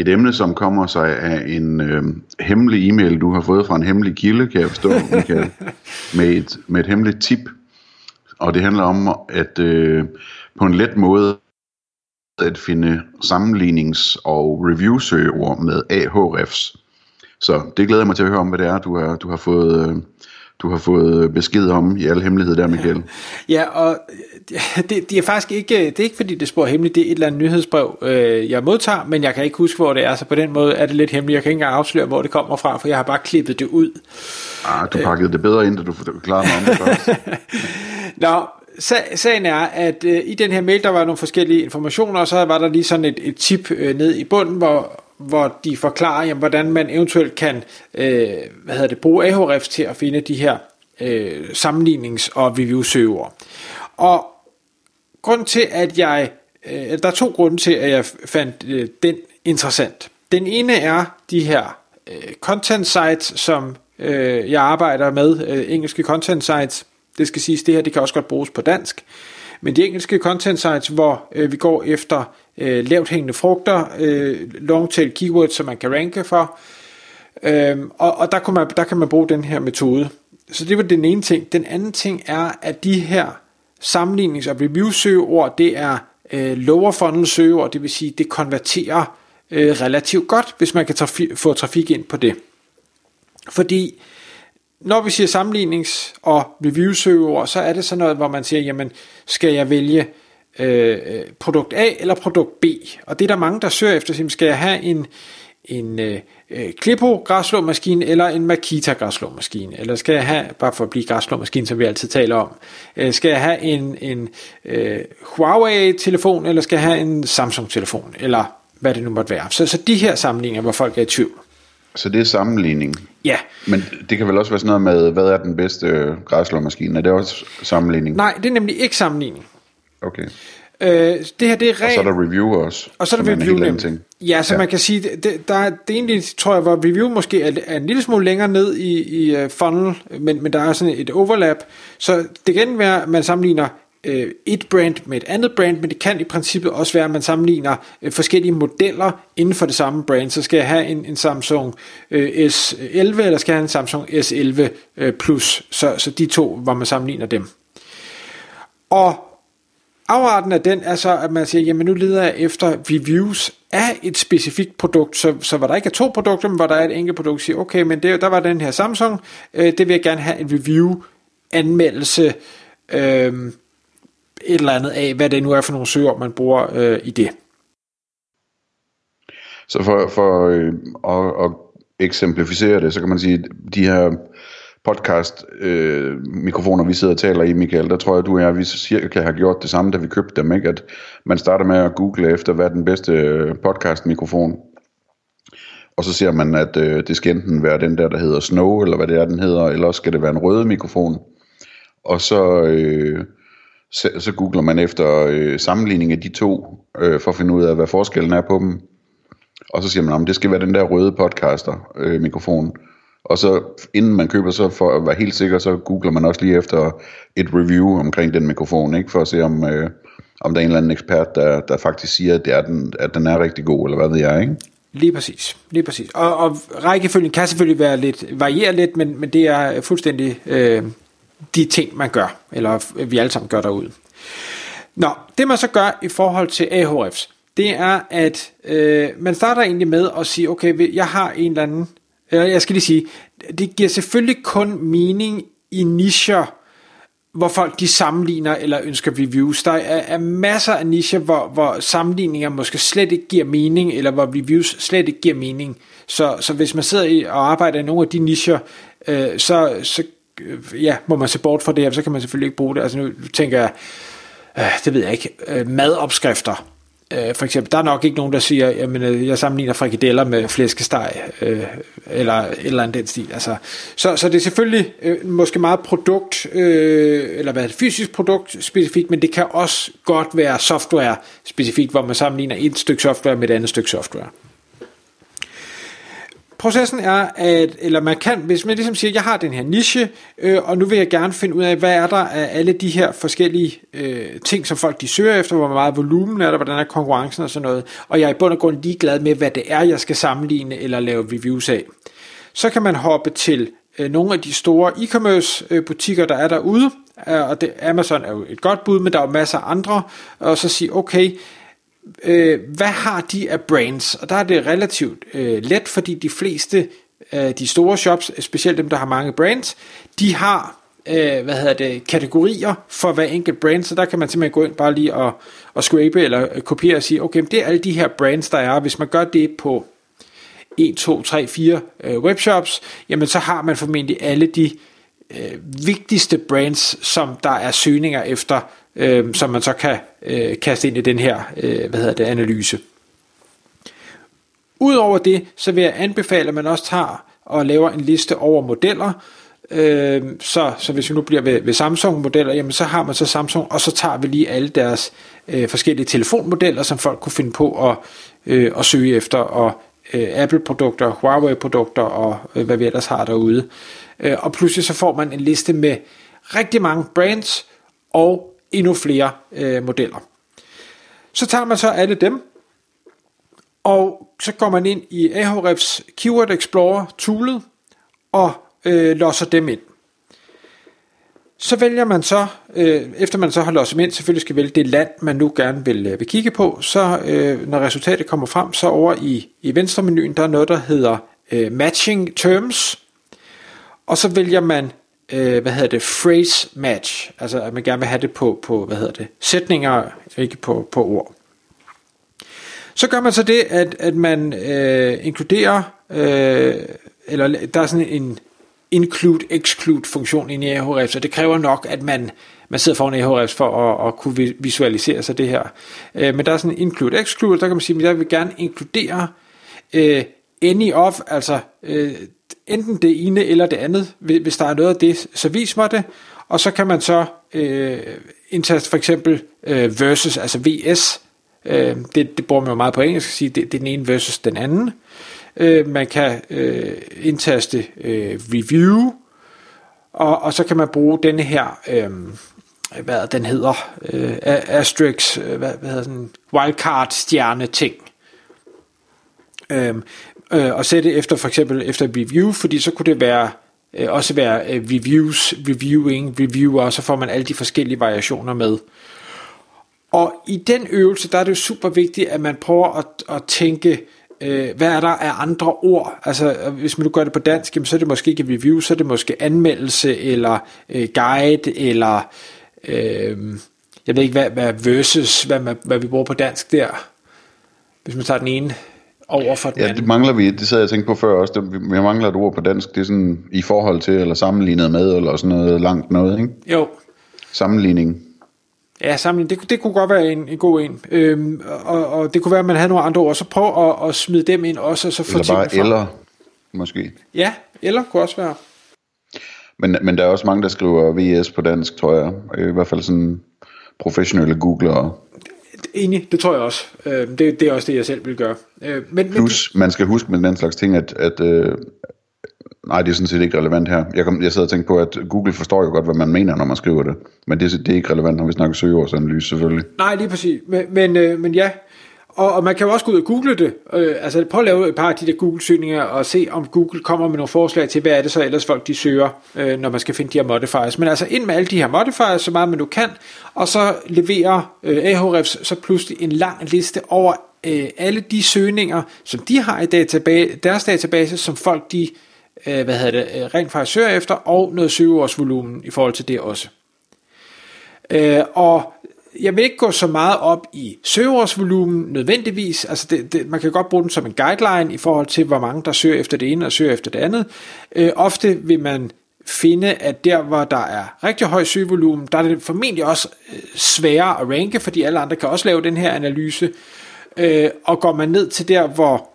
et emne, som kommer sig af en øh, hemmelig e-mail, du har fået fra en hemmelig kilde, kan jeg forstå, Michael, med et, med et hemmeligt tip. Og det handler om at øh, på en let måde at finde sammenlignings- og review-søgeord med Ahrefs. Så det glæder jeg mig til at høre om, hvad det er, du har, du har fået... Øh, du har fået besked om i al hemmelighed der, Michael. Ja, og det, det er faktisk ikke, det er ikke fordi det spor hemmeligt, det er et eller andet nyhedsbrev, øh, jeg modtager, men jeg kan ikke huske, hvor det er, så på den måde er det lidt hemmeligt. Jeg kan ikke engang afsløre, hvor det kommer fra, for jeg har bare klippet det ud. Ah, du pakkede det bedre ind, da du forklarede mig om det først. Nå, sagen er, at øh, i den her mail, der var nogle forskellige informationer, og så var der lige sådan et, et tip øh, ned i bunden, hvor, hvor de forklarer, jamen, hvordan man eventuelt kan øh, hvad hedder det, bruge Ahrefs til at finde de her øh, sammenlignings- og review-søger. Og grund til, at jeg, øh, der er to grunde til, at jeg fandt øh, den interessant. Den ene er de her øh, content sites, som øh, jeg arbejder med, øh, engelske content sites. Det skal siges, det her det kan også godt bruges på dansk. Men de engelske content sites, hvor øh, vi går efter øh, lavt hængende frugter, øh, long tail keywords, som man kan ranke for, øh, og, og der, kan man, der kan man bruge den her metode. Så det var den ene ting. Den anden ting er, at de her sammenlignings- og review-søgeord, det er øh, lower funnel søgeord, det vil sige, det konverterer øh, relativt godt, hvis man kan traf- få trafik ind på det. Fordi når vi siger sammenlignings- og review-søgeord, så er det sådan noget, hvor man siger, jamen, skal jeg vælge øh, øh produkt A eller produkt B? Og det er der mange, der søger efter, skal jeg have en, en øh, øh Clippo græsslåmaskine eller en Makita græsslåmaskine? Eller skal jeg have, bare for at blive græsslåmaskine, som vi altid taler om, øh, skal jeg have en, en øh, Huawei-telefon, eller skal jeg have en Samsung-telefon? Eller hvad det nu måtte være. Så, så de her sammenligninger, hvor folk er i tvivl. Så det er sammenligning? Ja. Men det kan vel også være sådan noget med, hvad er den bedste græsslåmaskine? Er det også sammenligning? Nej, det er nemlig ikke sammenligning. Okay. Øh, det her det er rent, og så er der review også. Og så er der review en ting. Ja, så ja. man kan sige, det, der er, det egentlig, tror jeg, hvor review måske er, er en lille smule længere ned i, i uh, funnel, men, men der er sådan et overlap. Så det kan være, at man sammenligner øh, et brand med et andet brand, men det kan i princippet også være, at man sammenligner øh, forskellige modeller inden for det samme brand. Så skal jeg have en, en Samsung øh, S11, eller skal jeg have en Samsung S11 øh, Plus. Så, så de to, hvor man sammenligner dem. Og Afarten af den er så, at man siger, jamen nu leder jeg efter reviews af et specifikt produkt, så, så hvor der ikke er to produkter, men hvor der er et enkelt produkt, siger, okay, men det, der var den her Samsung, øh, det vil jeg gerne have en review, anmeldelse, øh, et eller andet af, hvad det nu er for nogle søger, man bruger øh, i det. Så for, for øh, at, at eksemplificere det, så kan man sige, de her podcast øh, mikrofoner, vi sidder og taler i, Michael, der tror jeg, du og jeg, vi cirka har gjort det samme, da vi købte dem, ikke? At man starter med at google efter, hvad er den bedste øh, podcast mikrofon. Og så ser man, at øh, det skal enten være den der, der hedder Snow, eller hvad det er, den hedder, eller også skal det være en rød mikrofon. Og så, øh, så, så googler man efter øh, sammenligning af de to, øh, for at finde ud af, hvad forskellen er på dem. Og så siger man, at det skal være den der røde podcaster øh, mikrofon. Og så inden man køber, så for at være helt sikker, så googler man også lige efter et review omkring den mikrofon, ikke? for at se om, øh, om der er en eller anden ekspert, der, der faktisk siger, at, det er den, at den er rigtig god, eller hvad ved jeg, ikke? Lige præcis, lige præcis. Og, og rækkefølgen kan selvfølgelig være lidt, variere lidt, men, men det er fuldstændig øh, de ting, man gør, eller vi alle sammen gør derude. Nå, det man så gør i forhold til AHFs, det er, at øh, man starter egentlig med at sige, okay, jeg har en eller anden jeg skal lige sige, det giver selvfølgelig kun mening i nischer, hvor folk de sammenligner eller ønsker reviews. Der er, er masser af nischer, hvor, hvor sammenligninger måske slet ikke giver mening, eller hvor reviews slet ikke giver mening. Så, så hvis man sidder i og arbejder i nogle af de nischer, øh, så, så Øh, ja, må man se bort fra det, her, så kan man selvfølgelig ikke bruge det. Altså nu tænker jeg, øh, det ved jeg ikke, øh, madopskrifter Øh, for eksempel, der er nok ikke nogen, der siger, jamen, øh, jeg sammenligner frikadeller med flæskesteg, øh, eller eller andet den stil. Altså, så, så det er selvfølgelig øh, måske meget produkt, øh, eller hvad fysisk produkt specifikt, men det kan også godt være software specifikt, hvor man sammenligner et stykke software med et andet stykke software processen er, at, eller man kan, hvis man ligesom siger, jeg har den her niche, øh, og nu vil jeg gerne finde ud af, hvad er der af alle de her forskellige øh, ting, som folk de søger efter, hvor meget volumen er der, hvordan er konkurrencen og sådan noget, og jeg er i bund og grund ligeglad med, hvad det er, jeg skal sammenligne eller lave reviews af. Så kan man hoppe til øh, nogle af de store e-commerce øh, butikker, der er derude, øh, og det, Amazon er jo et godt bud, men der er jo masser af andre, og så sige, okay, øh, hvad har de af brands? Og der er det relativt øh, let, fordi de fleste af de store shops, specielt dem, der har mange brands, de har øh, hvad hedder det, kategorier for hver enkelt brand, så der kan man simpelthen gå ind bare lige og, og scrape eller øh, kopiere og sige, okay, det er alle de her brands, der er. Hvis man gør det på 1, 2, 3, 4 øh, webshops, jamen så har man formentlig alle de øh, vigtigste brands, som der er søgninger efter øh, som man så kan øh, kaste ind i den her øh, hvad hedder det, analyse. Udover det, så vil jeg anbefale, at man også tager og laver en liste over modeller, Øh, så, så hvis vi nu bliver ved, ved Samsung-modeller, jamen så har man så Samsung, og så tager vi lige alle deres øh, forskellige telefonmodeller, som folk kunne finde på at, øh, at søge efter, og øh, Apple-produkter, Huawei-produkter, og øh, hvad vi ellers har derude. Øh, og pludselig så får man en liste med rigtig mange brands, og endnu flere øh, modeller. Så tager man så alle dem, og så går man ind i Ahrefs Keyword Explorer toolet og øh, låser dem ind. Så vælger man så, øh, efter man så har låst dem ind, selvfølgelig skal vælge det land, man nu gerne vil, øh, vil kigge på, så øh, når resultatet kommer frem, så over i, i venstre menuen, der er noget, der hedder øh, Matching Terms, og så vælger man øh, hvad hedder det, phrase match, altså at man gerne vil have det på, på hvad hedder det, sætninger, ikke på, på ord. Så gør man så det, at, at man øh, inkluderer, øh, eller der er sådan en include-exclude funktion i Ahrefs, så det kræver nok, at man, man sidder foran Ahrefs for at, at kunne visualisere sig det her. Øh, men der er sådan en include-exclude, der kan man sige, at jeg vil gerne inkludere øh, any of, altså øh, enten det ene eller det andet. Hvis der er noget af det, så vis mig det. Og så kan man så øh, indtaste for eksempel øh, versus, altså VS. Øh, det, det bruger man jo meget på engelsk, at sige, det, det er den ene versus den anden. Øh, man kan øh, indtaste øh, review, og, og så kan man bruge denne her, øh, hvad den hedder, øh, asterisk, øh, hvad, hvad hedder sådan, wildcard stjerne ting. Øh, øh, og sætte efter for eksempel efter review, fordi så kunne det være øh, også være øh, reviews, reviewing, reviewer, så får man alle de forskellige variationer med. Og i den øvelse, der er det jo super vigtigt, at man prøver at, at tænke, øh, hvad er der af andre ord? Altså, øh, hvis man nu gør det på dansk, jamen, så er det måske ikke review, så er det måske anmeldelse, eller øh, guide, eller øh, jeg ved ikke, hvad, hvad versus, hvad, man, hvad vi bruger på dansk der. Hvis man tager den ene over for den ja, anden. det mangler vi, det sad jeg tænkt på før også, det, vi mangler et ord på dansk, det er sådan i forhold til, eller sammenlignet med, eller sådan noget langt noget, ikke? Jo. Sammenligning. Ja, sammenligning, det, det kunne godt være en, en god en. Øhm, og, og det kunne være, at man havde nogle andre ord, så prøv at, at smide dem ind også, og så få Eller bare eller, måske. Ja, eller kunne også være. Men, men der er også mange, der skriver VS på dansk, tror jeg. I hvert fald sådan professionelle googlere. Enig, det tror jeg også. Øh, det, det er også det, jeg selv vil gøre. Øh, men, Plus, man skal huske med den slags ting, at, at øh, nej, det er sådan set ikke relevant her. Jeg, kom, jeg sad og tænkte på, at Google forstår jo godt, hvad man mener, når man skriver det. Men det, det er ikke relevant, når vi snakker søgeårsanalyse, selvfølgelig. Nej, lige præcis. Men, men, øh, men ja, og, og man kan jo også gå ud og google det. Øh, altså prøv at lave et par af de der Google-søgninger og se, om Google kommer med nogle forslag til, hvad er det så ellers folk de søger, øh, når man skal finde de her modifiers. Men altså ind med alle de her modifiers, så meget man nu kan, og så leverer øh, Ahrefs så pludselig en lang liste over øh, alle de søgninger, som de har i database, deres database, som folk de øh, hvad hedder det, øh, rent faktisk søger efter, og noget søgeårsvolumen i forhold til det også. Øh, og jeg vil ikke gå så meget op i søgeårsvolumen nødvendigvis. Altså det, det, man kan godt bruge den som en guideline i forhold til, hvor mange der søger efter det ene og søger efter det andet. Øh, ofte vil man finde, at der, hvor der er rigtig høj søgevolumen, der er det formentlig også øh, sværere at ranke, fordi alle andre kan også lave den her analyse. Øh, og går man ned til der, hvor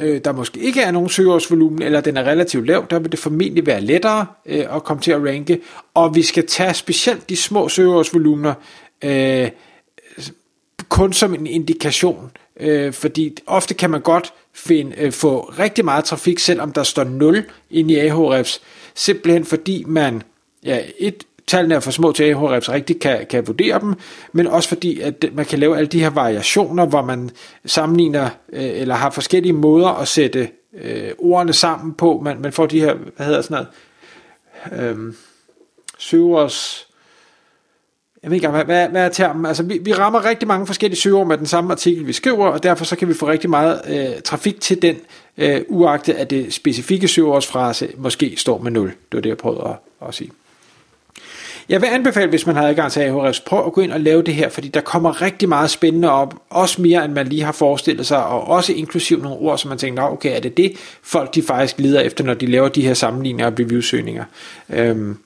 øh, der måske ikke er nogen søgeårsvolumen, eller den er relativt lav, der vil det formentlig være lettere øh, at komme til at ranke. Og vi skal tage specielt de små søgeårsvolumener øh, kun som en indikation, øh, fordi ofte kan man godt finde, øh, få rigtig meget trafik, selvom der står 0 inde i Ahrefs, simpelthen fordi man, ja, et, tallene er for små til, at Ahrefs rigtig kan, kan vurdere dem, men også fordi, at man kan lave alle de her variationer, hvor man sammenligner, øh, eller har forskellige måder at sætte øh, ordene sammen på. Man, man får de her, hvad hedder sådan noget, øh, søgers, jeg ved ikke hvad, hvad, hvad er termen? Altså, vi, vi rammer rigtig mange forskellige søger med den samme artikel, vi skriver, og derfor så kan vi få rigtig meget øh, trafik til den, øh, uagtet at det specifikke søgeordsfrase måske står med 0. Det var det, jeg prøvede at, at sige. Jeg vil anbefale, hvis man har adgang til Ahrefs, prøv at gå ind og lave det her, fordi der kommer rigtig meget spændende op, også mere end man lige har forestillet sig, og også inklusiv nogle ord, som man tænker, okay, er det det, folk de faktisk leder efter, når de laver de her sammenligninger og reviewsøgninger. Øhm,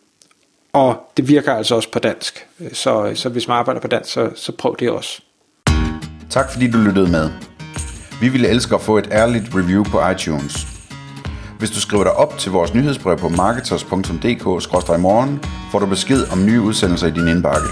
og det virker altså også på dansk. Så, så hvis man arbejder på dansk, så, så prøv det også. Tak fordi du lyttede med. Vi ville elske at få et ærligt review på iTunes. Hvis du skriver dig op til vores nyhedsbrev på marketers.dk-morgen, får du besked om nye udsendelser i din indbakke.